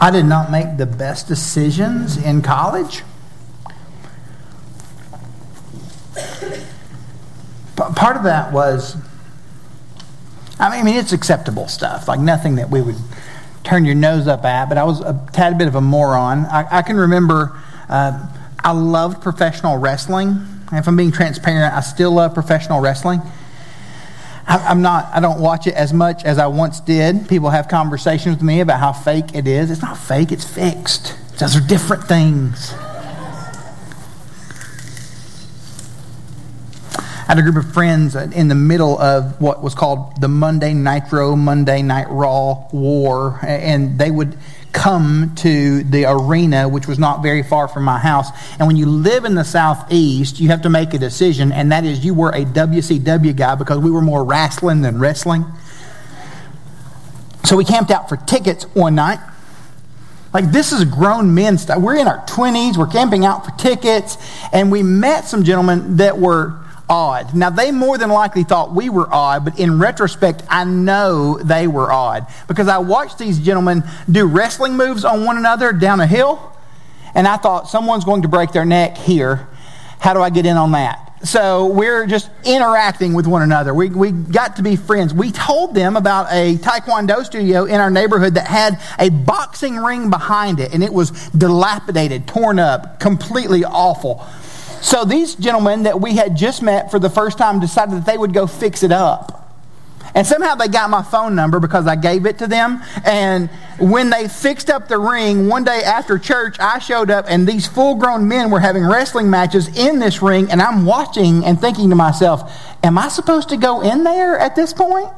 I did not make the best decisions in college. Part of that was, I mean, it's acceptable stuff, like nothing that we would turn your nose up at, but I was a tad bit of a moron. I, I can remember uh, I loved professional wrestling. If I'm being transparent, I still love professional wrestling. I, am not, I don't watch it as much as I once did. People have conversations with me about how fake it is. It's not fake, it's fixed. Those are different things. I had a group of friends in the middle of what was called the Monday Nitro, Monday Night Raw war, and they would come to the arena, which was not very far from my house. And when you live in the Southeast, you have to make a decision, and that is you were a WCW guy because we were more wrestling than wrestling. So we camped out for tickets one night. Like, this is grown men stuff. We're in our 20s, we're camping out for tickets, and we met some gentlemen that were odd. Now, they more than likely thought we were odd, but in retrospect, I know they were odd because I watched these gentlemen do wrestling moves on one another down a hill, and I thought someone's going to break their neck here. How do I get in on that? So we're just interacting with one another. We, we got to be friends. We told them about a Taekwondo studio in our neighborhood that had a boxing ring behind it, and it was dilapidated, torn up, completely awful. So these gentlemen that we had just met for the first time decided that they would go fix it up. And somehow they got my phone number because I gave it to them. And when they fixed up the ring, one day after church, I showed up and these full grown men were having wrestling matches in this ring. And I'm watching and thinking to myself, am I supposed to go in there at this point?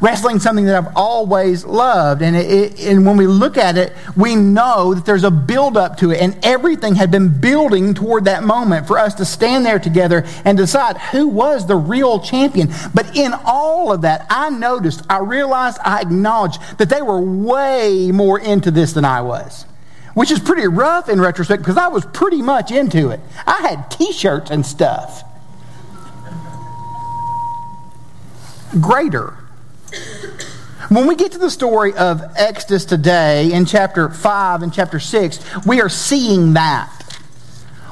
Wrestling something that I've always loved. And, it, it, and when we look at it, we know that there's a build up to it. And everything had been building toward that moment for us to stand there together and decide who was the real champion. But in all of that, I noticed, I realized, I acknowledged that they were way more into this than I was. Which is pretty rough in retrospect because I was pretty much into it. I had t shirts and stuff. Greater when we get to the story of Exodus today in chapter 5 and chapter 6, we are seeing that.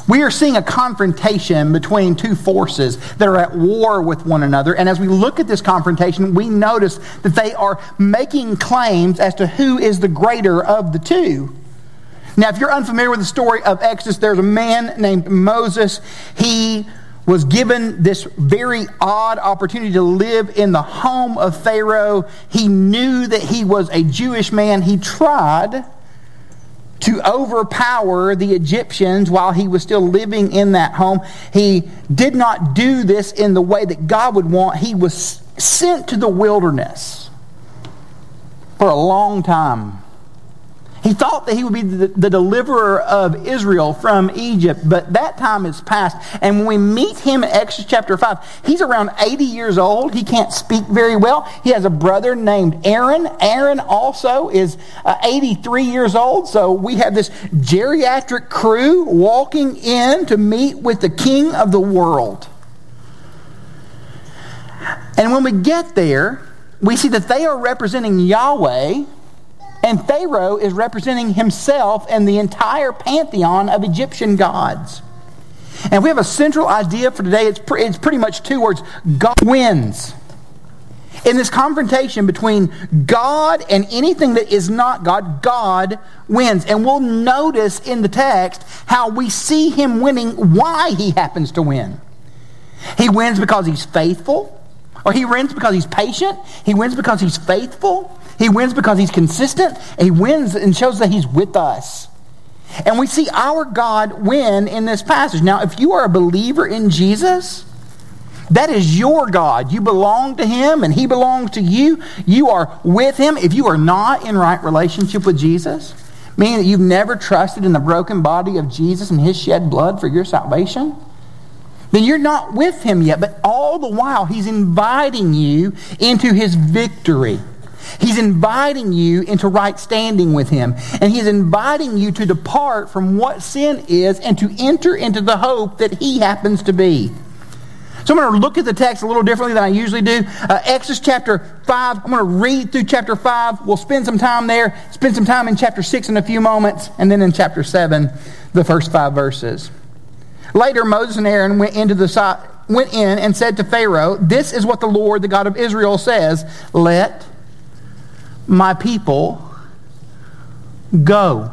We are seeing a confrontation between two forces that are at war with one another. And as we look at this confrontation, we notice that they are making claims as to who is the greater of the two. Now, if you're unfamiliar with the story of Exodus, there's a man named Moses. He was given this very odd opportunity to live in the home of Pharaoh. He knew that he was a Jewish man. He tried to overpower the Egyptians while he was still living in that home. He did not do this in the way that God would want. He was sent to the wilderness for a long time he thought that he would be the, the, deliverer of Israel from Egypt, but that time is past. And when we meet him in Exodus chapter 5, he's around 80 years old. He can't speak very well. He has a brother named Aaron. Aaron also is uh, 83 years old. So we have this geriatric crew walking in to meet with the king of the world. And when we get there, we see that they are representing Yahweh and Pharaoh is representing himself and the entire pantheon of Egyptian gods. And we have a central idea for today. It's, pre- it's pretty much two words God wins. In this confrontation between God and anything that is not God, God wins. And we'll notice in the text how we see him winning, why he happens to win. He wins because he's faithful, or he wins because he's patient. He wins because he's faithful. He wins because he's consistent. He wins and shows that he's with us. And we see our God win in this passage. Now, if you are a believer in Jesus, that is your God. You belong to him and he belongs to you. You are with him. If you are not in right relationship with Jesus, meaning that you've never trusted in the broken body of Jesus and his shed blood for your salvation, then you're not with him yet. But all the while, he's inviting you into his victory. He's inviting you into right standing with Him. And He's inviting you to depart from what sin is and to enter into the hope that He happens to be. So I'm going to look at the text a little differently than I usually do. Uh, Exodus chapter 5, I'm going to read through chapter 5. We'll spend some time there, spend some time in chapter 6 in a few moments, and then in chapter 7, the first five verses. Later, Moses and Aaron went into the went in and said to Pharaoh, This is what the Lord, the God of Israel, says Let my people go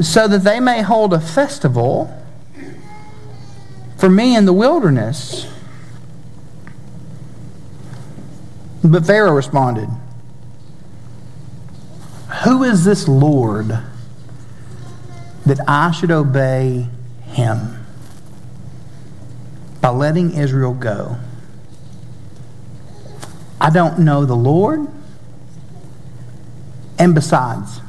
so that they may hold a festival for me in the wilderness. But Pharaoh responded, Who is this Lord that I should obey him by letting Israel go? I don't know the Lord. And besides,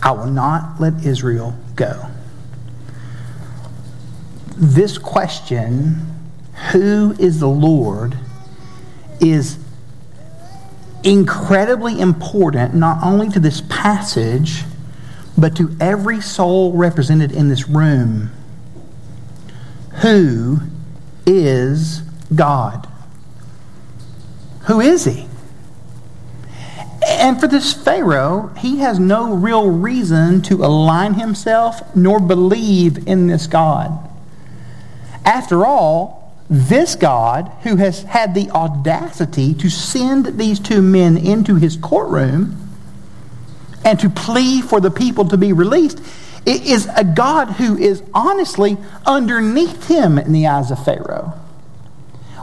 I will not let Israel go this question, who is the Lord, is incredibly important not only to this passage, but to every soul represented in this room. Who is God? Who is he? And for this Pharaoh, he has no real reason to align himself nor believe in this God. After all, this God, who has had the audacity to send these two men into his courtroom and to plead for the people to be released, is a God who is honestly underneath him in the eyes of Pharaoh.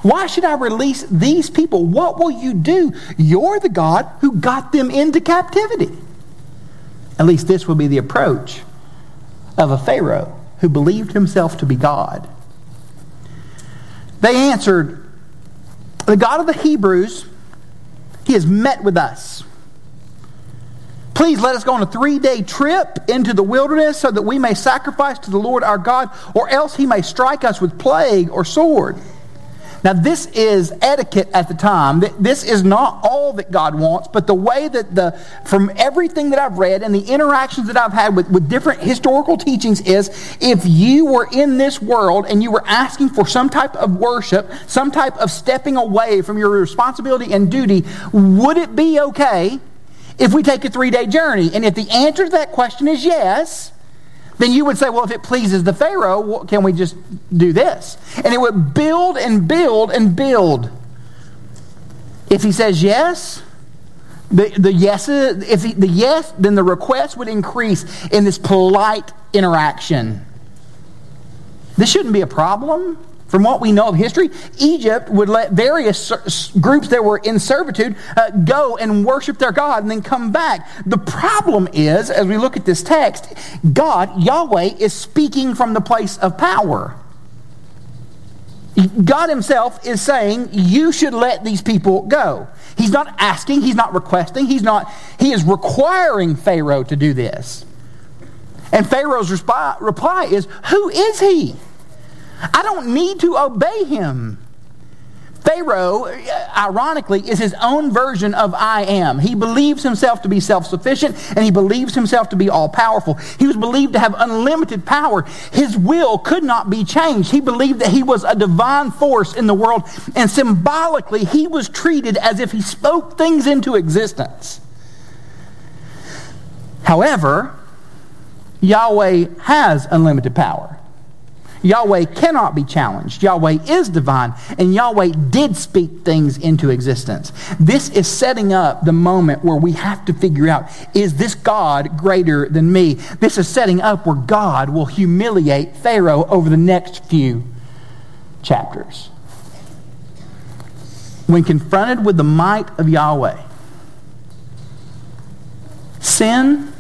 Why should I release these people? What will you do? You're the God who got them into captivity. At least this would be the approach of a Pharaoh who believed himself to be God. They answered, The God of the Hebrews, He has met with us. Please let us go on a three day trip into the wilderness so that we may sacrifice to the Lord our God, or else He may strike us with plague or sword. Now, this is etiquette at the time. This is not all that God wants, but the way that the, from everything that I've read and the interactions that I've had with, with different historical teachings is if you were in this world and you were asking for some type of worship, some type of stepping away from your responsibility and duty, would it be okay if we take a three day journey? And if the answer to that question is yes, then you would say, well, if it pleases the Pharaoh, can we just do this? And it would build and build and build. If he says yes, the, the yes, if he, the yes, then the request would increase in this polite interaction. This shouldn't be a problem. From what we know of history, Egypt would let various groups that were in servitude uh, go and worship their God and then come back. The problem is, as we look at this text, God, Yahweh, is speaking from the place of power. God Himself is saying, You should let these people go. He's not asking, He's not requesting, He's not, He is requiring Pharaoh to do this. And Pharaoh's reply is, Who is He? I don't need to obey him. Pharaoh, ironically, is his own version of I am. He believes himself to be self sufficient and he believes himself to be all powerful. He was believed to have unlimited power. His will could not be changed. He believed that he was a divine force in the world, and symbolically, he was treated as if he spoke things into existence. However, Yahweh has unlimited power. Yahweh cannot be challenged. Yahweh is divine, and Yahweh did speak things into existence. This is setting up the moment where we have to figure out is this God greater than me? This is setting up where God will humiliate Pharaoh over the next few chapters. When confronted with the might of Yahweh, sin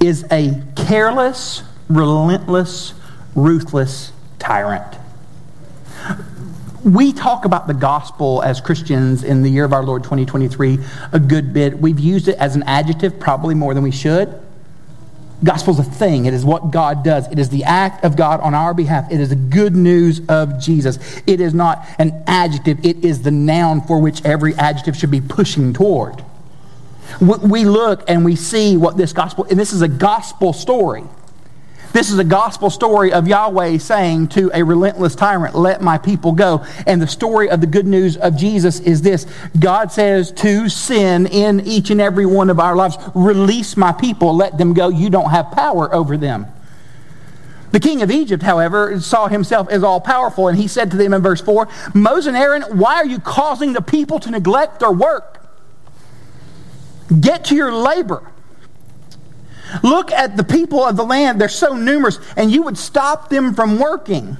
is a careless, relentless, ruthless tyrant. We talk about the gospel as Christians in the year of our Lord 2023 a good bit. We've used it as an adjective probably more than we should. Gospel's a thing. It is what God does. It is the act of God on our behalf. It is the good news of Jesus. It is not an adjective. It is the noun for which every adjective should be pushing toward. We look and we see what this gospel, and this is a gospel story. This is a gospel story of Yahweh saying to a relentless tyrant, Let my people go. And the story of the good news of Jesus is this God says to sin in each and every one of our lives, Release my people, let them go. You don't have power over them. The king of Egypt, however, saw himself as all powerful, and he said to them in verse 4 Moses and Aaron, why are you causing the people to neglect their work? Get to your labor. Look at the people of the land. They're so numerous, and you would stop them from working.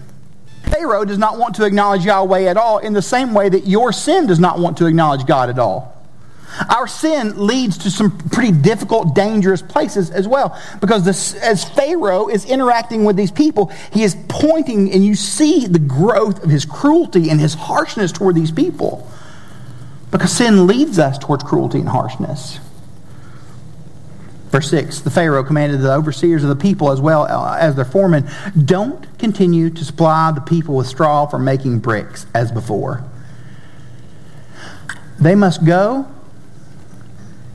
Pharaoh does not want to acknowledge Yahweh at all in the same way that your sin does not want to acknowledge God at all. Our sin leads to some pretty difficult, dangerous places as well. Because this, as Pharaoh is interacting with these people, he is pointing, and you see the growth of his cruelty and his harshness toward these people. Because sin leads us towards cruelty and harshness. Verse 6 The Pharaoh commanded the overseers of the people as well uh, as their foremen don't continue to supply the people with straw for making bricks as before. They must go,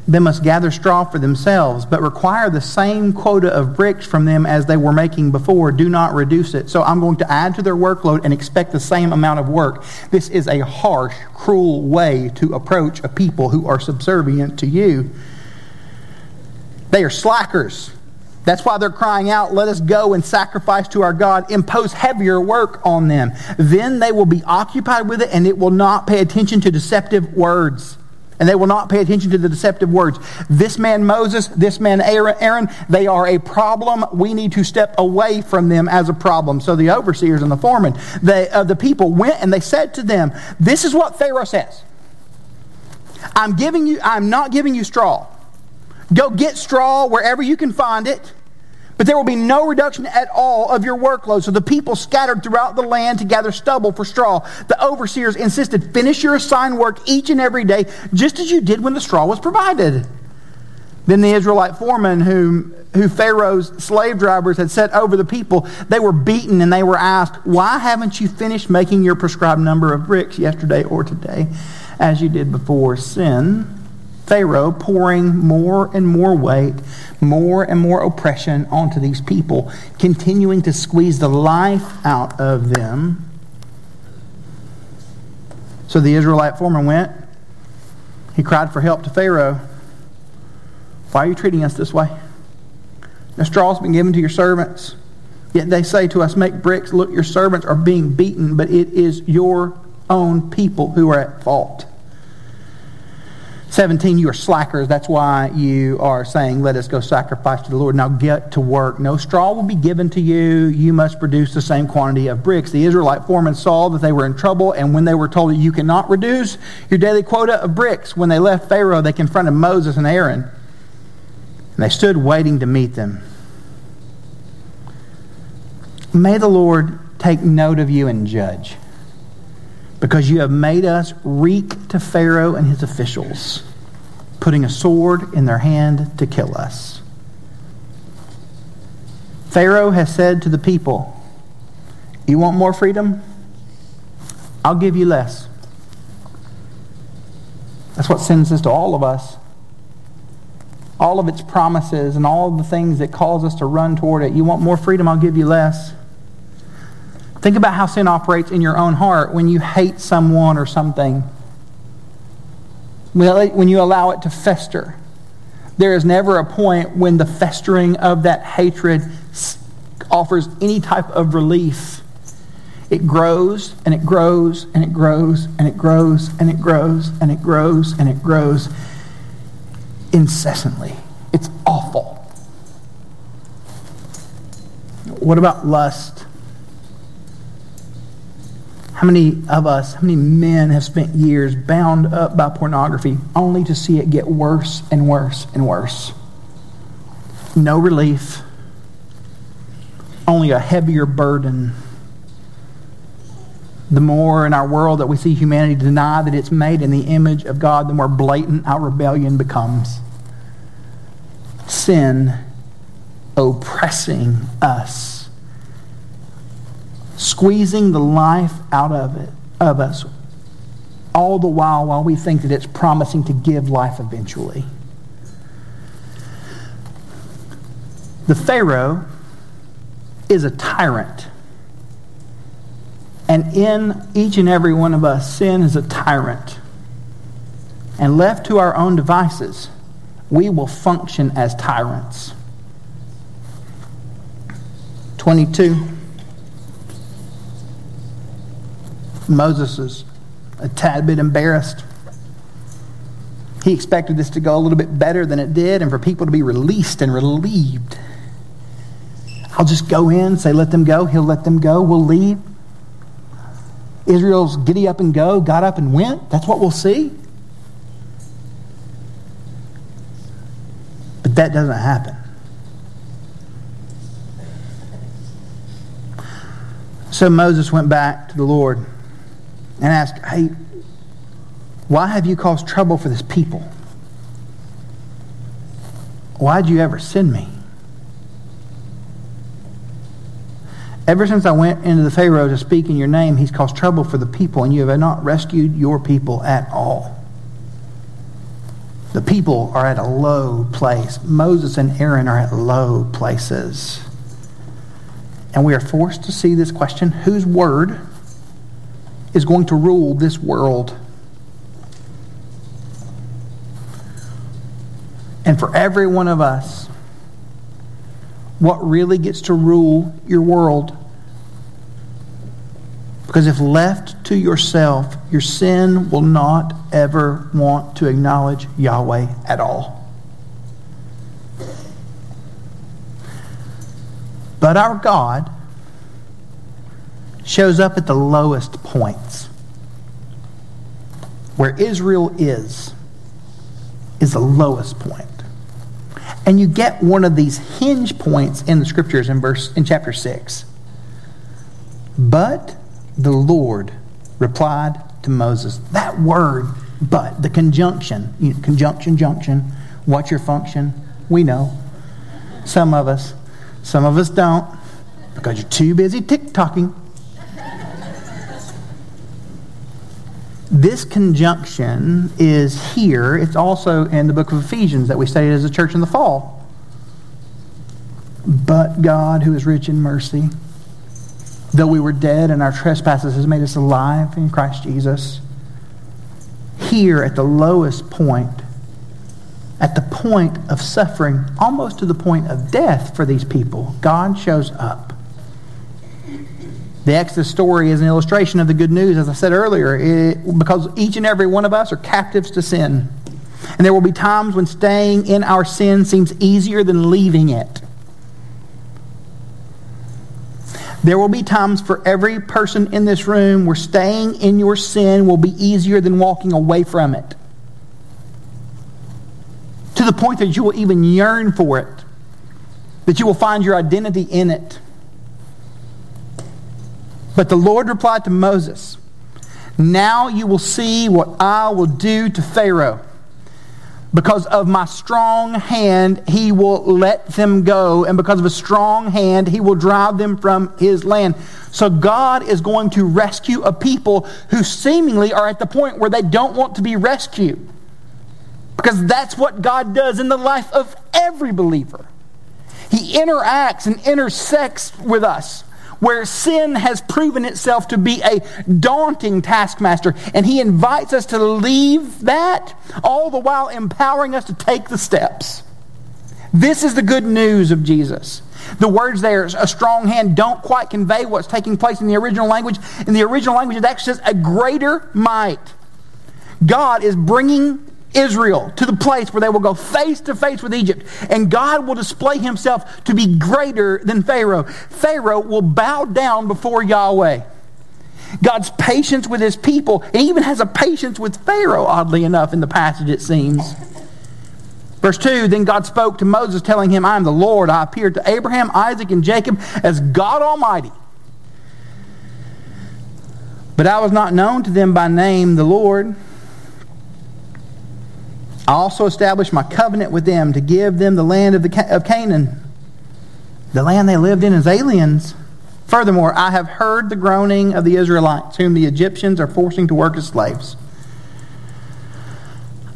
they must gather straw for themselves, but require the same quota of bricks from them as they were making before. Do not reduce it. So I'm going to add to their workload and expect the same amount of work. This is a harsh, cruel way to approach a people who are subservient to you. They are slackers. That's why they're crying out, Let us go and sacrifice to our God. Impose heavier work on them. Then they will be occupied with it and it will not pay attention to deceptive words. And they will not pay attention to the deceptive words. This man Moses, this man Aaron, they are a problem. We need to step away from them as a problem. So the overseers and the foremen they, uh, the people went and they said to them, This is what Pharaoh says. I'm giving you, I'm not giving you straw. Go get straw wherever you can find it. But there will be no reduction at all of your workload. So the people scattered throughout the land to gather stubble for straw. The overseers insisted, finish your assigned work each and every day, just as you did when the straw was provided. Then the Israelite foreman, whom, who Pharaoh's slave drivers had set over the people, they were beaten and they were asked, Why haven't you finished making your prescribed number of bricks yesterday or today, as you did before sin? Pharaoh pouring more and more weight, more and more oppression onto these people, continuing to squeeze the life out of them. So the Israelite foreman went. He cried for help to Pharaoh. Why are you treating us this way? The straw has been given to your servants. Yet they say to us, Make bricks. Look, your servants are being beaten, but it is your own people who are at fault. 17, you are slackers. That's why you are saying, Let us go sacrifice to the Lord. Now get to work. No straw will be given to you. You must produce the same quantity of bricks. The Israelite foremen saw that they were in trouble, and when they were told that you cannot reduce your daily quota of bricks, when they left Pharaoh, they confronted Moses and Aaron. And they stood waiting to meet them. May the Lord take note of you and judge because you have made us reek to Pharaoh and his officials, putting a sword in their hand to kill us. Pharaoh has said to the people, You want more freedom? I'll give you less. That's what sin says to all of us. All of its promises and all the things that cause us to run toward it. You want more freedom? I'll give you less. Think about how sin operates in your own heart when you hate someone or something. When you allow it to fester. There is never a point when the festering of that hatred offers any type of relief. It grows and it grows and it grows and it grows and it grows and it grows and it grows incessantly. It's awful. What about lust? How many of us, how many men have spent years bound up by pornography only to see it get worse and worse and worse? No relief, only a heavier burden. The more in our world that we see humanity deny that it's made in the image of God, the more blatant our rebellion becomes. Sin oppressing us squeezing the life out of it of us all the while while we think that it's promising to give life eventually. The Pharaoh is a tyrant. And in each and every one of us, sin is a tyrant. And left to our own devices, we will function as tyrants. 22. Moses is a tad bit embarrassed. He expected this to go a little bit better than it did and for people to be released and relieved. I'll just go in, say, let them go. He'll let them go. We'll leave. Israel's giddy up and go, got up and went. That's what we'll see. But that doesn't happen. So Moses went back to the Lord and ask, Hey, why have you caused trouble for this people? Why'd you ever send me? Ever since I went into the Pharaoh to speak in your name, he's caused trouble for the people, and you have not rescued your people at all. The people are at a low place. Moses and Aaron are at low places. And we are forced to see this question whose word is going to rule this world? And for every one of us, what really gets to rule your world. Because if left to yourself, your sin will not ever want to acknowledge Yahweh at all. But our God shows up at the lowest points. Where Israel is, is the lowest point. And you get one of these hinge points in the scriptures in verse in chapter 6. But the Lord replied to Moses. That word, but, the conjunction, you know, conjunction, junction, what's your function? We know. Some of us. Some of us don't because you're too busy tick-tocking. This conjunction is here. It's also in the book of Ephesians that we studied as a church in the fall. But God, who is rich in mercy, though we were dead and our trespasses has made us alive in Christ Jesus, here at the lowest point, at the point of suffering, almost to the point of death for these people, God shows up. The Exodus story is an illustration of the good news, as I said earlier, it, because each and every one of us are captives to sin. And there will be times when staying in our sin seems easier than leaving it. There will be times for every person in this room where staying in your sin will be easier than walking away from it. To the point that you will even yearn for it, that you will find your identity in it. But the Lord replied to Moses, Now you will see what I will do to Pharaoh. Because of my strong hand, he will let them go. And because of a strong hand, he will drive them from his land. So God is going to rescue a people who seemingly are at the point where they don't want to be rescued. Because that's what God does in the life of every believer. He interacts and intersects with us where sin has proven itself to be a daunting taskmaster. And he invites us to leave that, all the while empowering us to take the steps. This is the good news of Jesus. The words there, a strong hand, don't quite convey what's taking place in the original language. In the original language, it actually says a greater might. God is bringing Israel to the place where they will go face to face with Egypt, and God will display himself to be greater than Pharaoh. Pharaoh will bow down before Yahweh. God's patience with his people, and even has a patience with Pharaoh, oddly enough, in the passage, it seems. Verse 2 Then God spoke to Moses, telling him, I am the Lord. I appeared to Abraham, Isaac, and Jacob as God Almighty. But I was not known to them by name, the Lord. I also established my covenant with them to give them the land of, the, of Canaan, the land they lived in as aliens. Furthermore, I have heard the groaning of the Israelites, whom the Egyptians are forcing to work as slaves.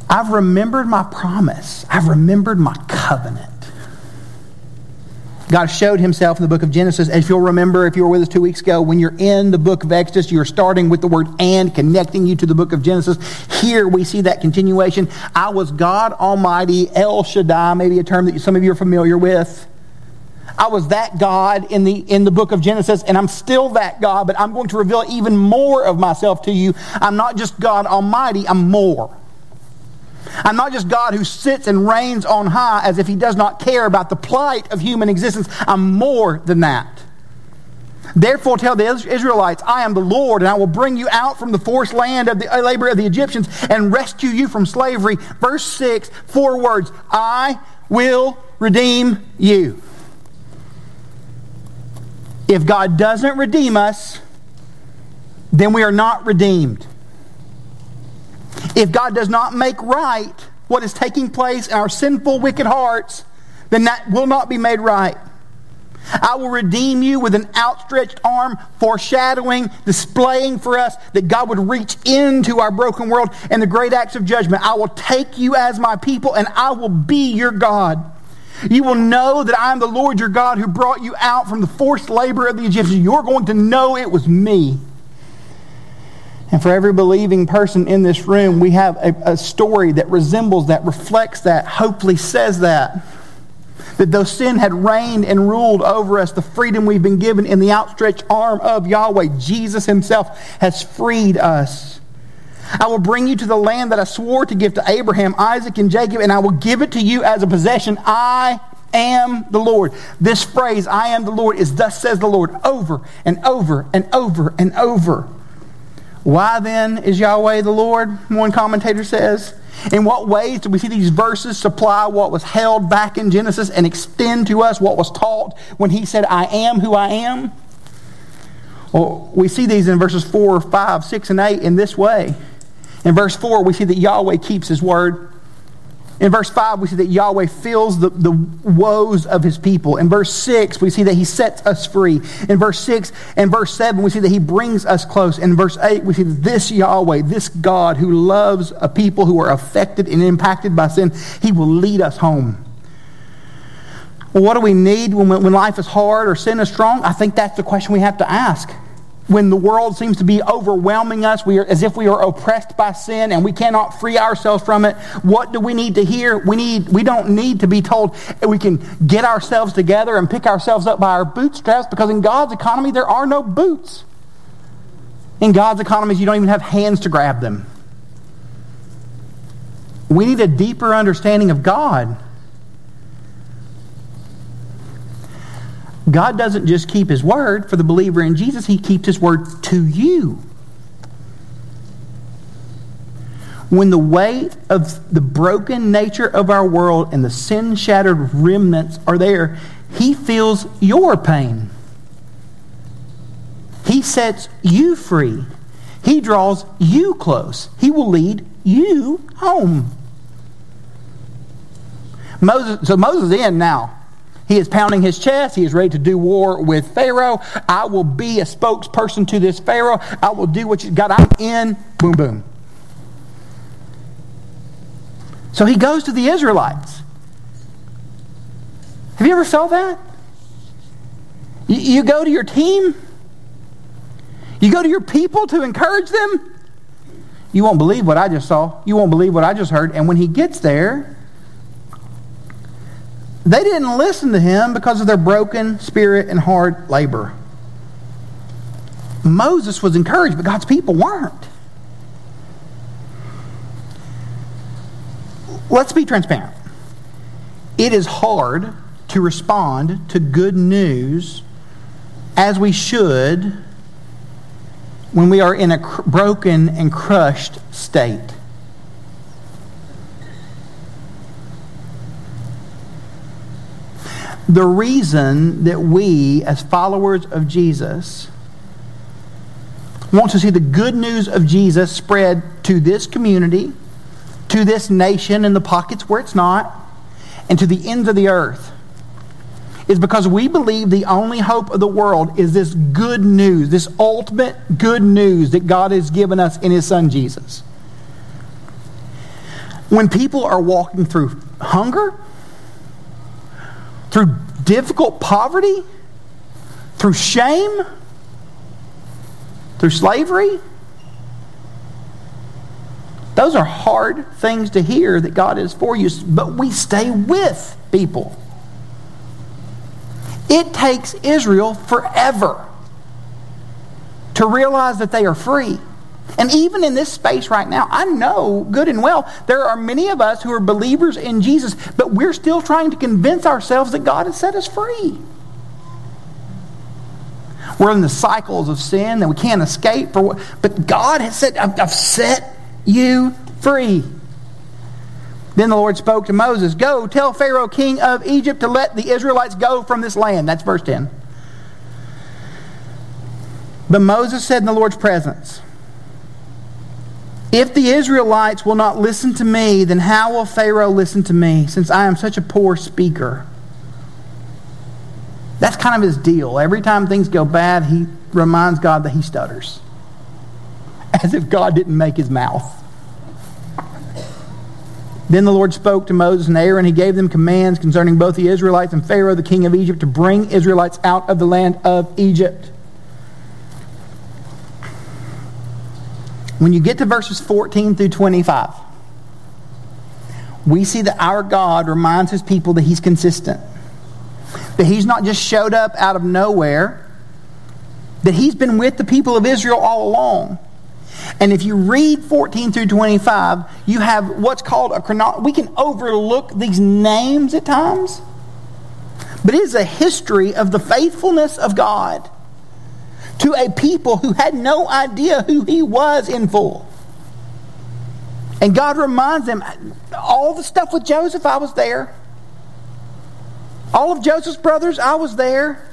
I've remembered my promise. I've remembered my covenant. God showed himself in the book of Genesis. If you'll remember, if you were with us two weeks ago, when you're in the book of Exodus, you're starting with the word and, connecting you to the book of Genesis. Here we see that continuation. I was God Almighty, El Shaddai, maybe a term that some of you are familiar with. I was that God in the, in the book of Genesis, and I'm still that God, but I'm going to reveal even more of myself to you. I'm not just God Almighty, I'm more. I'm not just God who sits and reigns on high as if he does not care about the plight of human existence. I'm more than that. Therefore, tell the Israelites, I am the Lord, and I will bring you out from the forced land of the uh, labor of the Egyptians and rescue you from slavery. Verse 6, four words I will redeem you. If God doesn't redeem us, then we are not redeemed. If God does not make right what is taking place in our sinful, wicked hearts, then that will not be made right. I will redeem you with an outstretched arm, foreshadowing, displaying for us that God would reach into our broken world and the great acts of judgment. I will take you as my people and I will be your God. You will know that I am the Lord your God who brought you out from the forced labor of the Egyptians. You're going to know it was me. And for every believing person in this room, we have a, a, story that resembles that, reflects that, hopefully says that. That though sin had reigned and ruled over us, the freedom we've been given in the outstretched arm of Yahweh, Jesus Himself has freed us. I will bring you to the land that I swore to give to Abraham, Isaac, and Jacob, and I will give it to you as a possession. I am the Lord. This phrase, I am the Lord, is thus says the Lord over and over and over and over. Why then is Yahweh the Lord? One commentator says. In what ways do we see these verses supply what was held back in Genesis and extend to us what was taught when he said, I am who I am? Well, we see these in verses 4, 5, 6, and 8 in this way. In verse 4, we see that Yahweh keeps his word. In verse 5, we see that Yahweh feels the, the woes of his people. In verse 6, we see that he sets us free. In verse 6 and verse 7, we see that he brings us close. In verse 8, we see that this Yahweh, this God who loves a people who are affected and impacted by sin, he will lead us home. Well, what do we need when, when life is hard or sin is strong? I think that's the question we have to ask when the world seems to be overwhelming us, we are as if we are oppressed by sin and we cannot free ourselves from it. What do we need to hear? We need we don't need to be told we can get ourselves together and pick ourselves up by our bootstraps because in God's economy there are no boots. In God's economies you don't even have hands to grab them. We need a deeper understanding of God. God doesn't just keep his word for the believer in Jesus, he keeps his word to you. When the weight of the broken nature of our world and the sin shattered remnants are there, he feels your pain. He sets you free. He draws you close. He will lead you home. Moses, so Moses is in now. He is pounding his chest. He is ready to do war with Pharaoh. I will be a spokesperson to this Pharaoh. I will do what you got. I'm in. Boom, boom. So he goes to the Israelites. Have you ever felt that? You, you go to your team, you go to your people to encourage them. You won't believe what I just saw. You won't believe what I just heard. And when he gets there, they didn't listen to him because of their broken spirit and hard labor. Moses was encouraged, but God's people weren't. Let's be transparent. It is hard to respond to good news as we should when we are in a broken and crushed state. The reason that we, as followers of Jesus, want to see the good news of Jesus spread to this community, to this nation in the pockets where it's not, and to the ends of the earth is because we believe the only hope of the world is this good news, this ultimate good news that God has given us in His Son Jesus. When people are walking through hunger, through difficult poverty, through shame, through slavery. Those are hard things to hear that God is for you, but we stay with people. It takes Israel forever to realize that they are free. And even in this space right now, I know good and well there are many of us who are believers in Jesus, but we're still trying to convince ourselves that God has set us free. We're in the cycles of sin that we can't escape. For what, but God has said, I've, I've set you free. Then the Lord spoke to Moses, Go, tell Pharaoh, king of Egypt, to let the Israelites go from this land. That's verse 10. But Moses said in the Lord's presence, If the Israelites will not listen to me, then how will Pharaoh listen to me, since I am such a poor speaker? That's kind of his deal. Every time things go bad, he reminds God that he stutters. As if God didn't make his mouth. Then the Lord spoke to Moses and Aaron. He gave them commands concerning both the Israelites and Pharaoh, the king of Egypt, to bring Israelites out of the land of Egypt. When you get to verses 14 through 25, we see that our God reminds his people that he's consistent that he's not just showed up out of nowhere, that he's been with the people of Israel all along. And if you read 14 through 25, you have what's called a chronology. We can overlook these names at times, but it is a history of the faithfulness of God to a people who had no idea who he was in full. And God reminds them all the stuff with Joseph, I was there. All of Joseph's brothers, I was there.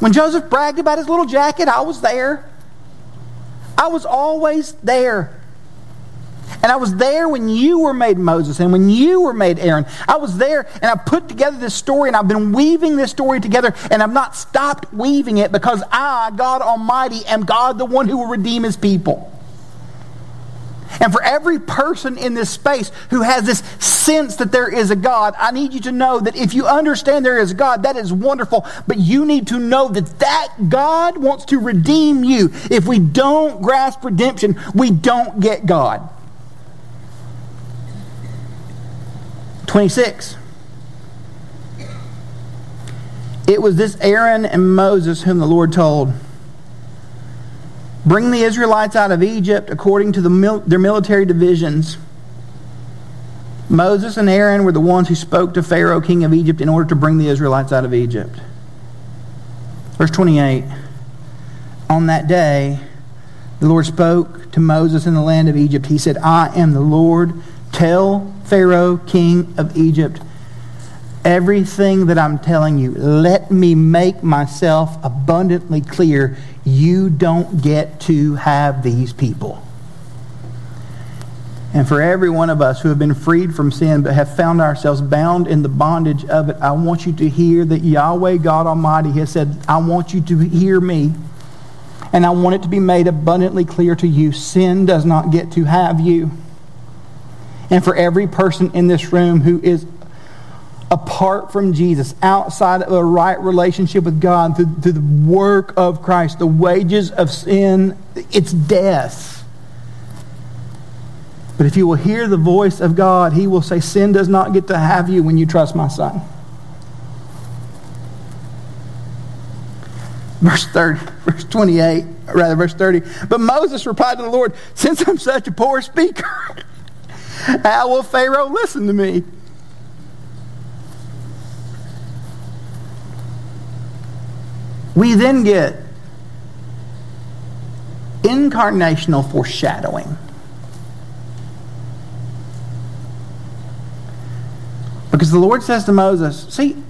When Joseph bragged about his little jacket, I was there. I was always there. And I was there when you were made Moses and when you were made Aaron. I was there and I put together this story and I've been weaving this story together and I've not stopped weaving it because I, God Almighty, am God the one who will redeem his people. And for every person in this space who has this sense that there is a God, I need you to know that if you understand there is a God, that is wonderful. But you need to know that that God wants to redeem you. If we don't grasp redemption, we don't get God. 26. It was this Aaron and Moses whom the Lord told. Bring the Israelites out of Egypt according to the mil- their military divisions. Moses and Aaron were the ones who spoke to Pharaoh, king of Egypt, in order to bring the Israelites out of Egypt. Verse 28 On that day, the Lord spoke to Moses in the land of Egypt. He said, I am the Lord. Tell Pharaoh, king of Egypt, everything that I'm telling you. Let me make myself abundantly clear. You don't get to have these people. And for every one of us who have been freed from sin but have found ourselves bound in the bondage of it, I want you to hear that Yahweh God Almighty has said, I want you to hear me. And I want it to be made abundantly clear to you sin does not get to have you. And for every person in this room who is apart from Jesus, outside of a right relationship with God, through, through, the work of Christ, the wages of sin, it's death. But if you will hear the voice of God, He will say, Sin does not get to have you when you trust my Son. Verse 30, verse 28, rather, verse 30. But Moses replied to the Lord, Since I'm such a poor speaker, how will Pharaoh listen to me? We then get incarnational foreshadowing. Because the Lord says to Moses, See,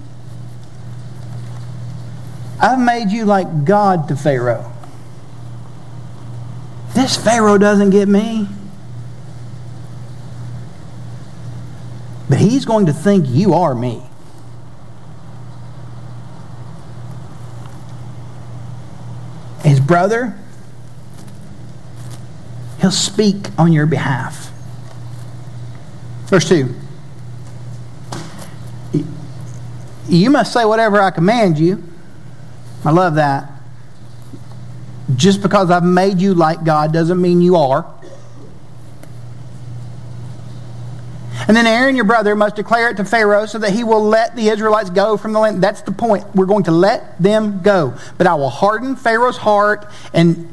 I've made you like God to Pharaoh. This Pharaoh doesn't get me. But he's going to think you are me. his brother, he'll speak on your behalf. Verse 2. You must say whatever I command you. I love that. Just because I've made you like God doesn't mean you are. And then Aaron, your brother, must declare it to Pharaoh so that he will let the Israelites go from the land. That's the point. We're going to let them go. But I will harden Pharaoh's heart and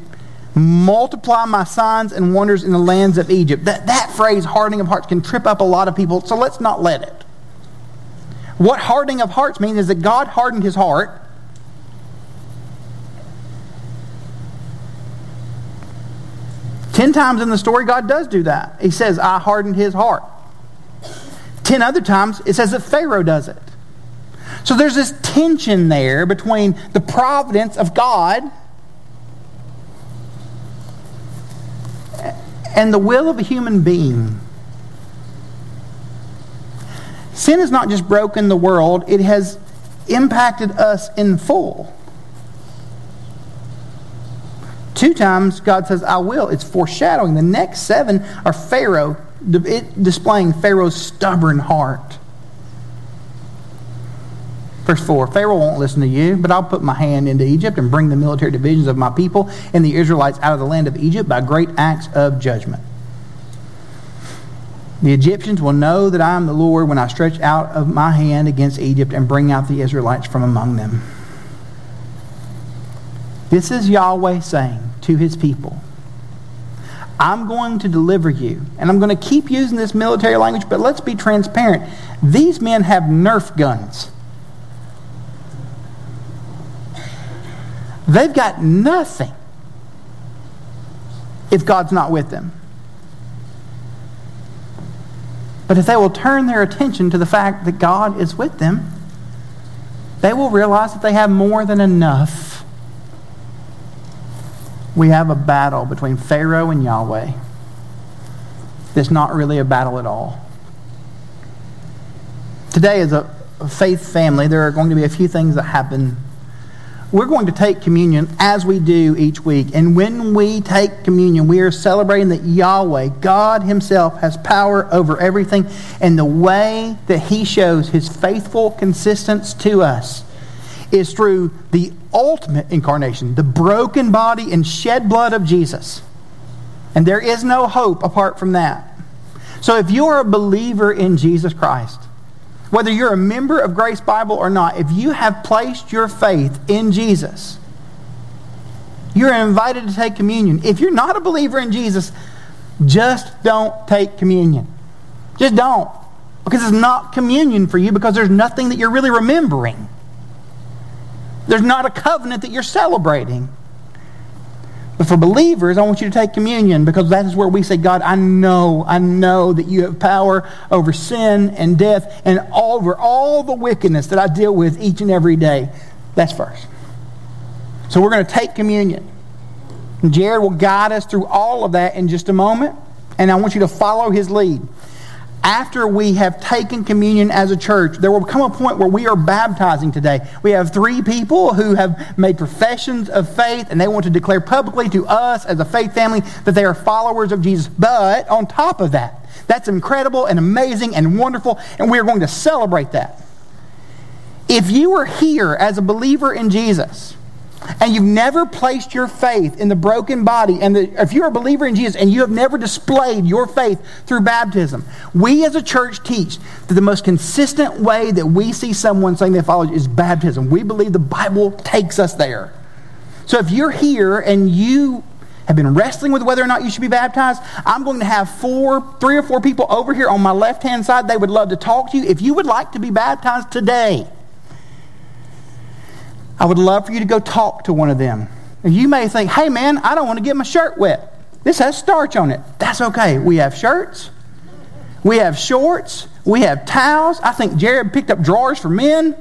multiply my signs and wonders in the lands of Egypt. That, that phrase, hardening of hearts, can trip up a lot of people, so let's not let it. What hardening of hearts means is that God hardened his heart. Ten times in the story, God does do that. He says, I hardened his heart. Ten other times, it says that Pharaoh does it. So there's this tension there between the providence of God and the will of a human being. Sin has not just broken the world, it has impacted us in full. Two times God says, I will. It's foreshadowing. The next seven are Pharaoh it displaying Pharaoh's stubborn heart. Verse 4 Pharaoh won't listen to you, but I'll put my hand into Egypt and bring the military divisions of my people and the Israelites out of the land of Egypt by great acts of judgment. The Egyptians will know that I am the Lord when I stretch out of my hand against Egypt and bring out the Israelites from among them. This is Yahweh saying to his people I'm going to deliver you. And I'm going to keep using this military language, but let's be transparent. These men have Nerf guns. They've got nothing if God's not with them. But if they will turn their attention to the fact that God is with them, they will realize that they have more than enough we have a battle between Pharaoh and Yahweh. It's not really a battle at all. Today, as a faith family, there are going to be a few things that happen. We're going to take communion as we do each week. And when we take communion, we are celebrating that Yahweh, God Himself, has power over everything. And the way that He shows His faithful consistence to us is through the ultimate incarnation, the broken body and shed blood of Jesus. And there is no hope apart from that. So if you are a believer in Jesus Christ, whether you're a member of Grace Bible or not, if you have placed your faith in Jesus, you're invited to take communion. If you're not a believer in Jesus, just don't take communion. Just don't. Because it's not communion for you because there's nothing that you're really remembering. There's not a covenant that you're celebrating. But for believers, I want you to take communion because that is where we say, God, I know, I know that you have power over sin and death and over all the wickedness that I deal with each and every day. That's first. So we're going to take communion. Jared will guide us through all of that in just a moment, and I want you to follow his lead after we have taken communion as a church, there will come a point where we are baptizing today. We have three people who have made professions of faith and they want to declare publicly to us as a faith family that they are followers of Jesus. But on top of that, that's incredible and amazing and wonderful, and we are going to celebrate that. If you are here as a believer in Jesus, and you've never placed your faith in the broken body, and the, if you're a believer in Jesus and you have never displayed your faith through baptism, we as a church teach that the most consistent way that we see someone saying they follow is baptism. We believe the Bible takes us there. So if you're here and you have been wrestling with whether or not you should be baptized, I'm going to have four, three or four people over here on my left hand side. They would love to talk to you. If you would like to be baptized today, I would love for you to go talk to one of them. And You may think, hey man, I don't want to get my shirt wet. This has starch on it. That's okay. We have shirts, we have shorts, we have towels. I think Jared picked up drawers for men.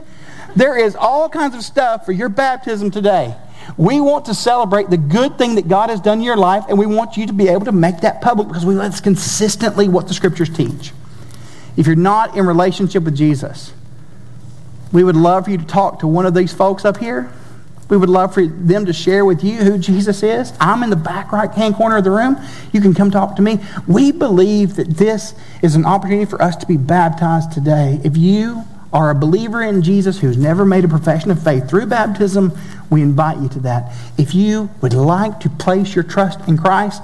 There is all kinds of stuff for your baptism today. We want to celebrate the good thing that God has done in your life, and we want you to be able to make that public because we that's consistently what the scriptures teach. If you're not in relationship with Jesus, we would love for you to talk to one of these folks up here. We would love for them to share with you who Jesus is. I'm in the back right hand corner of the room. You can come talk to me. We believe that this is an opportunity for us to be baptized today. If you are a believer in Jesus who's never made a profession of faith through baptism, we invite you to that. If you would like to place your trust in Christ,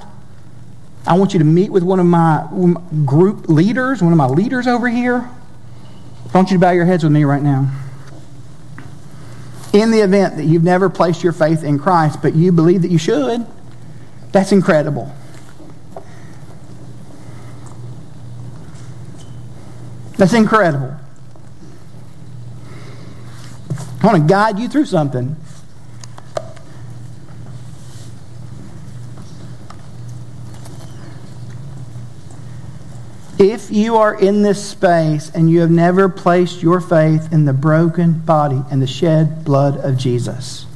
I want you to meet with one of my mm, group leaders, one of my leaders over here. I want you to bow your heads with me right now. In the event that you've never placed your faith in Christ, but you believe that you should, that's incredible. That's incredible. I want to guide you through something. If you are in this space and you have never placed your faith in the broken body and the shed blood of Jesus,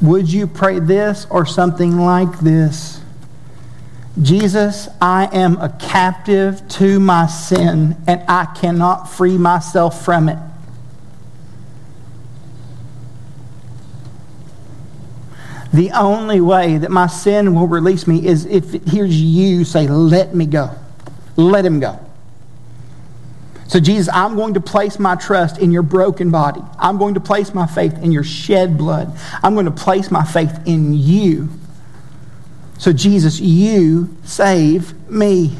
would you pray this or something like this? Jesus, I am a captive to my sin and I cannot free myself from it. The only way that my sin will release me is if it hears you say, Let me go. Let him go. So, Jesus, I'm going to place my trust in your broken body. I'm going to place my faith in your shed blood. I'm going to place my faith in you. So, Jesus, you save me.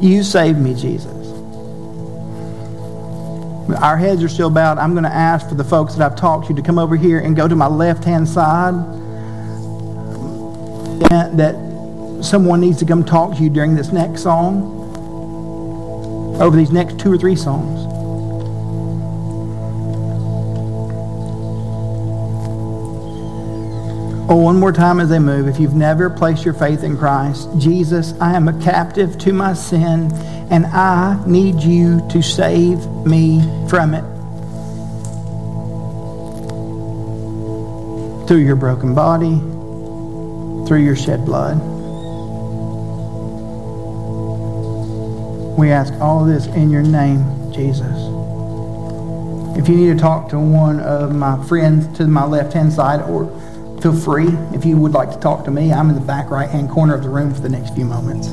You save me, Jesus. Our heads are still bowed. I'm going to ask for the folks that I've talked to to come over here and go to my left hand side. That someone needs to come talk to you during this next song, over these next two or three songs. Oh, one more time as they move. If you've never placed your faith in Christ, Jesus, I am a captive to my sin, and I need you to save me from it. Through your broken body, through your shed blood. We ask all this in your name, Jesus. If you need to talk to one of my friends to my left hand side, or feel free if you would like to talk to me, I'm in the back right hand corner of the room for the next few moments.